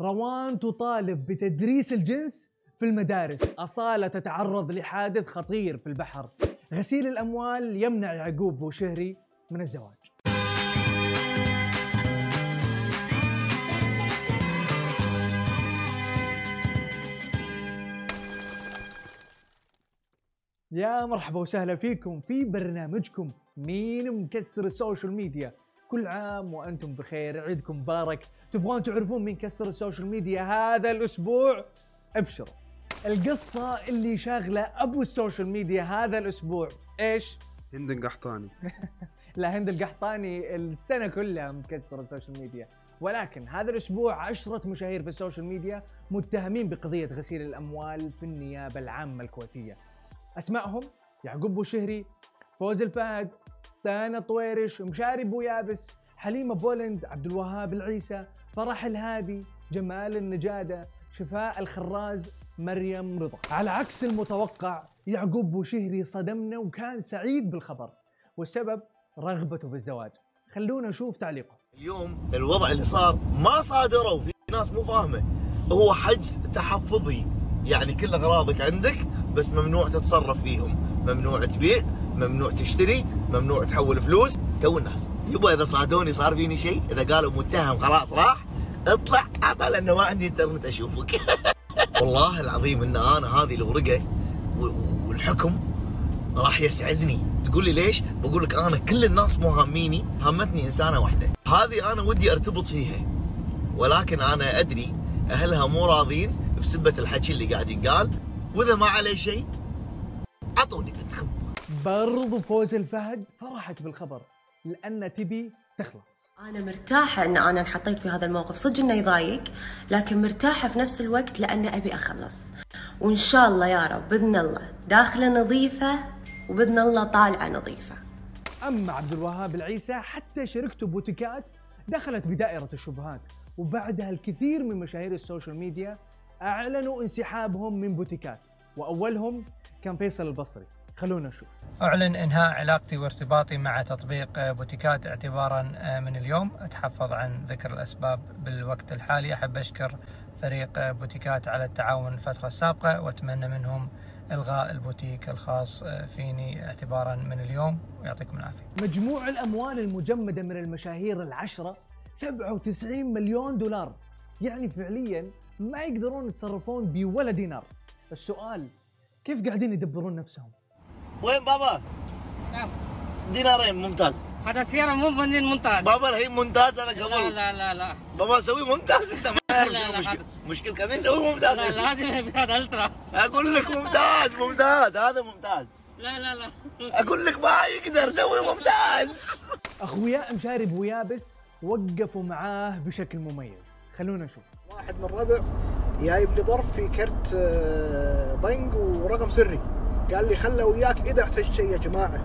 روان تطالب بتدريس الجنس في المدارس. أصالة تتعرض لحادث خطير في البحر. غسيل الأموال يمنع يعقوب بوشهري من الزواج. يا مرحبا وسهلا فيكم في برنامجكم مين مكسر ال social media. كل عام وأنتم بخير عيدكم مبارك. تبغون تعرفون مين كسر ال social media هذا الأسبوع؟ ابشروا. القصة اللي شاغلة أبو ال social media هذا الأسبوع إيش؟ هند القحطاني. لا هند القحطاني السنة كلها مكسر ال social media. ولكن هذا الأسبوع عشرة مشاهير في ال social media متهمين بقضية غسيل الأموال في النيابة العامة الكويتية. أسمائهم؟ يعقوب بوشهري فوز الفهد تانا طويرش مشاري بويابس حليمة بولند عبد الوهاب العيسى فرح الهادي جمال النجادة شفاء الخراز مريم رضا. على عكس المتوقع يعقوب بوشهري صدمنا وكان سعيد بالخبر والسبب رغبته بالزواج. خلونا نشوف تعليقه. اليوم الوضع اللي صار ما صادروا في ناس مو فاهمة. هو حجز تحفظي يعني كل أغراضك عندك بس ممنوع تتصرف فيهم. ممنوع تبيع ممنوع تشتري ممنوع تحول فلوس. تو الناس يبا إذا صادوني صار فيني شيء إذا قالوا متهم خلاص راح اطلع. اطلع لأنه ما عندي إنترنت أشوفك. والله العظيم إن أنا هذه الورقة والحكم راح يسعدني. تقول لي ليش؟ بقول لك أنا كل الناس مو هاميني هامتني إنسانة واحدة. هذه أنا ودي أرتبط فيها. ولكن أنا أدري أهلها مو راضين بسبة الحكي اللي قاعد ينقال. وإذا ما عليه شيء برضو فوز الفهد فرحت بالخبر لأن تبي تخلص. أنا مرتاحة إن أنا انحطيت في هذا الموقف. صدق إنه يضايق لكن مرتاحة في نفس الوقت لأن أبي أخلص. وإن شاء الله يا رب بإذن الله داخلة نظيفة وبإذن الله طالعة نظيفة. أما عبد الوهاب العيسى حتى شركته بوتيكات دخلت بدائرة الشبهات وبعدها الكثير من مشاهير ال social media أعلنوا انسحابهم من بوتيكات وأولهم كان فيصل البصري. خلونا نشوف. أعلن إنهاء علاقتي وارتباطي مع تطبيق بوتيكات اعتبارا من اليوم. أتحفظ عن ذكر الأسباب بالوقت الحالي. أحب أشكر فريق بوتيكات على التعاون الفترة السابقة وأتمنى منهم إلغاء البوتيك الخاص فيني اعتبارا من اليوم. ويعطيكم العافية. مجموع الأموال المجمدة من المشاهير العشرة 97 مليون دولار. يعني فعليا ما يقدرون يتصرفون بولا دينار السؤال كيف قاعدين يدبرون نفسهم؟ وين بابا؟ نعم. دينارين ممتاز. هذا سيارة مو بنزين ممتاز. بابا الحين ممتاز أنا لا قبل. لا لا لا بابا سوي ممتاز انت ما تعرف لا، شنو لا، مشكلة. هذا- مشكلة كمين سوي ممتاز. لا لازم هذا ألترا. أقول لك ممتاز ممتاز هذا ممتاز. لا لا لا. أقول لك ما يقدر سوي ممتاز. أخويا مشاري بويابس وقفوا معاه بشكل مميز. خلونا نشوف. واحد من الربع جايب لي ظرف في كرت آه، بنك ورقم سري. قال لي خله وياك إذا احتجت شيء يا جماعة.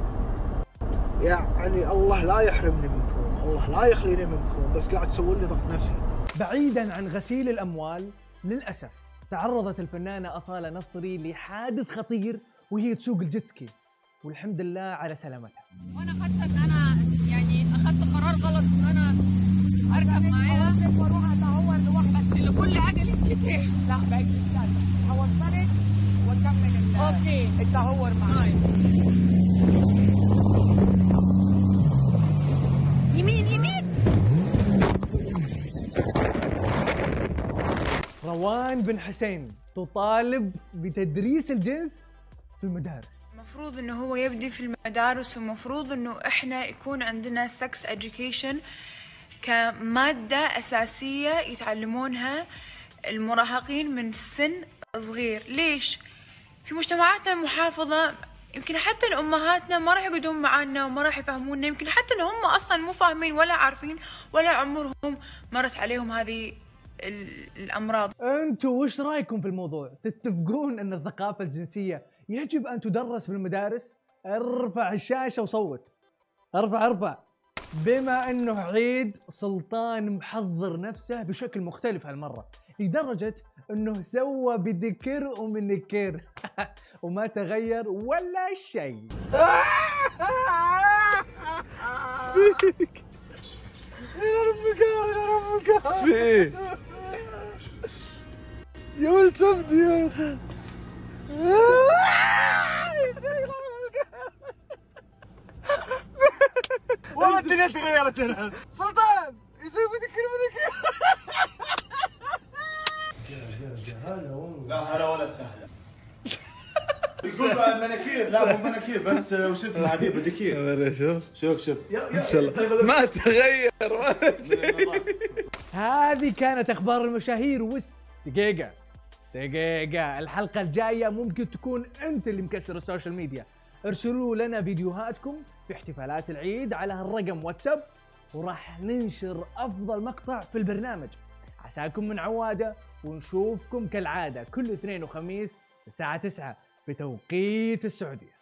يعني الله لا يحرمني منكم الله لا يخليني منكم بس قاعد تسوي لي ضغط نفسي. بعيدا عن غسيل الأموال للأسف تعرضت الفنانة أصالة نصري لحادث خطير وهي تسوق الجيتسكي. والحمد لله على سلامتها. وأنا أخذت أن أنا يعني أخذت قرار غلط ان أنا أركب معاها وأروح ادور لوحدي بس لكل عجل يتفتح لا بعيد. هوصلك أوكي. التهور معايا يمين يمين. روان بن حسين تطالب بتدريس الجنس في المدارس. المفروض إنه هو يبدي في المدارس ومفروض إنه إحنا يكون عندنا سكس education كمادة أساسية يتعلمونها المراهقين من سن صغير. ليش؟ في مجتمعاتنا محافظة يمكن حتى الأمهاتنا ما راح يقعدون معانا وما راح يفهمونا يمكن حتى إن هم أصلا مو فاهمين ولا عارفين ولا عمرهم مرت عليهم هذه ال- الأمراض. أنتوا وش رأيكم في الموضوع؟ تتفقون إن الثقافة الجنسية يجب أن تدرس بالمدارس؟ ارفع الشاشة وصوت. ارفع ارفع. بما إنه عيد سلطان محضر نفسه بشكل مختلف هالمرة. لدرجة إنه سوى بدكر ومنكر وما تغير ولا شيء. فيه يا ولد سبدي يا ولد سبدي والله الدنيا تغيرت الحين سلطان مناكير. لا مو مناكير بس وش اسمه هذه بديكير شوف. شوف شوف. إن شاء الله. ما تغير ما هذه كانت أخبار المشاهير. وبس دقيقة دقيقة. الحلقة الجاية ممكن تكون أنت اللي مكسر ال social media. ارسلوا لنا فيديوهاتكم في احتفالات العيد على هالرقم واتساب وراح ننشر أفضل مقطع في البرنامج. عساكم من عواده ونشوفكم كالعادة كل اثنين وخميس الساعة 9 بتوقيت السعودية.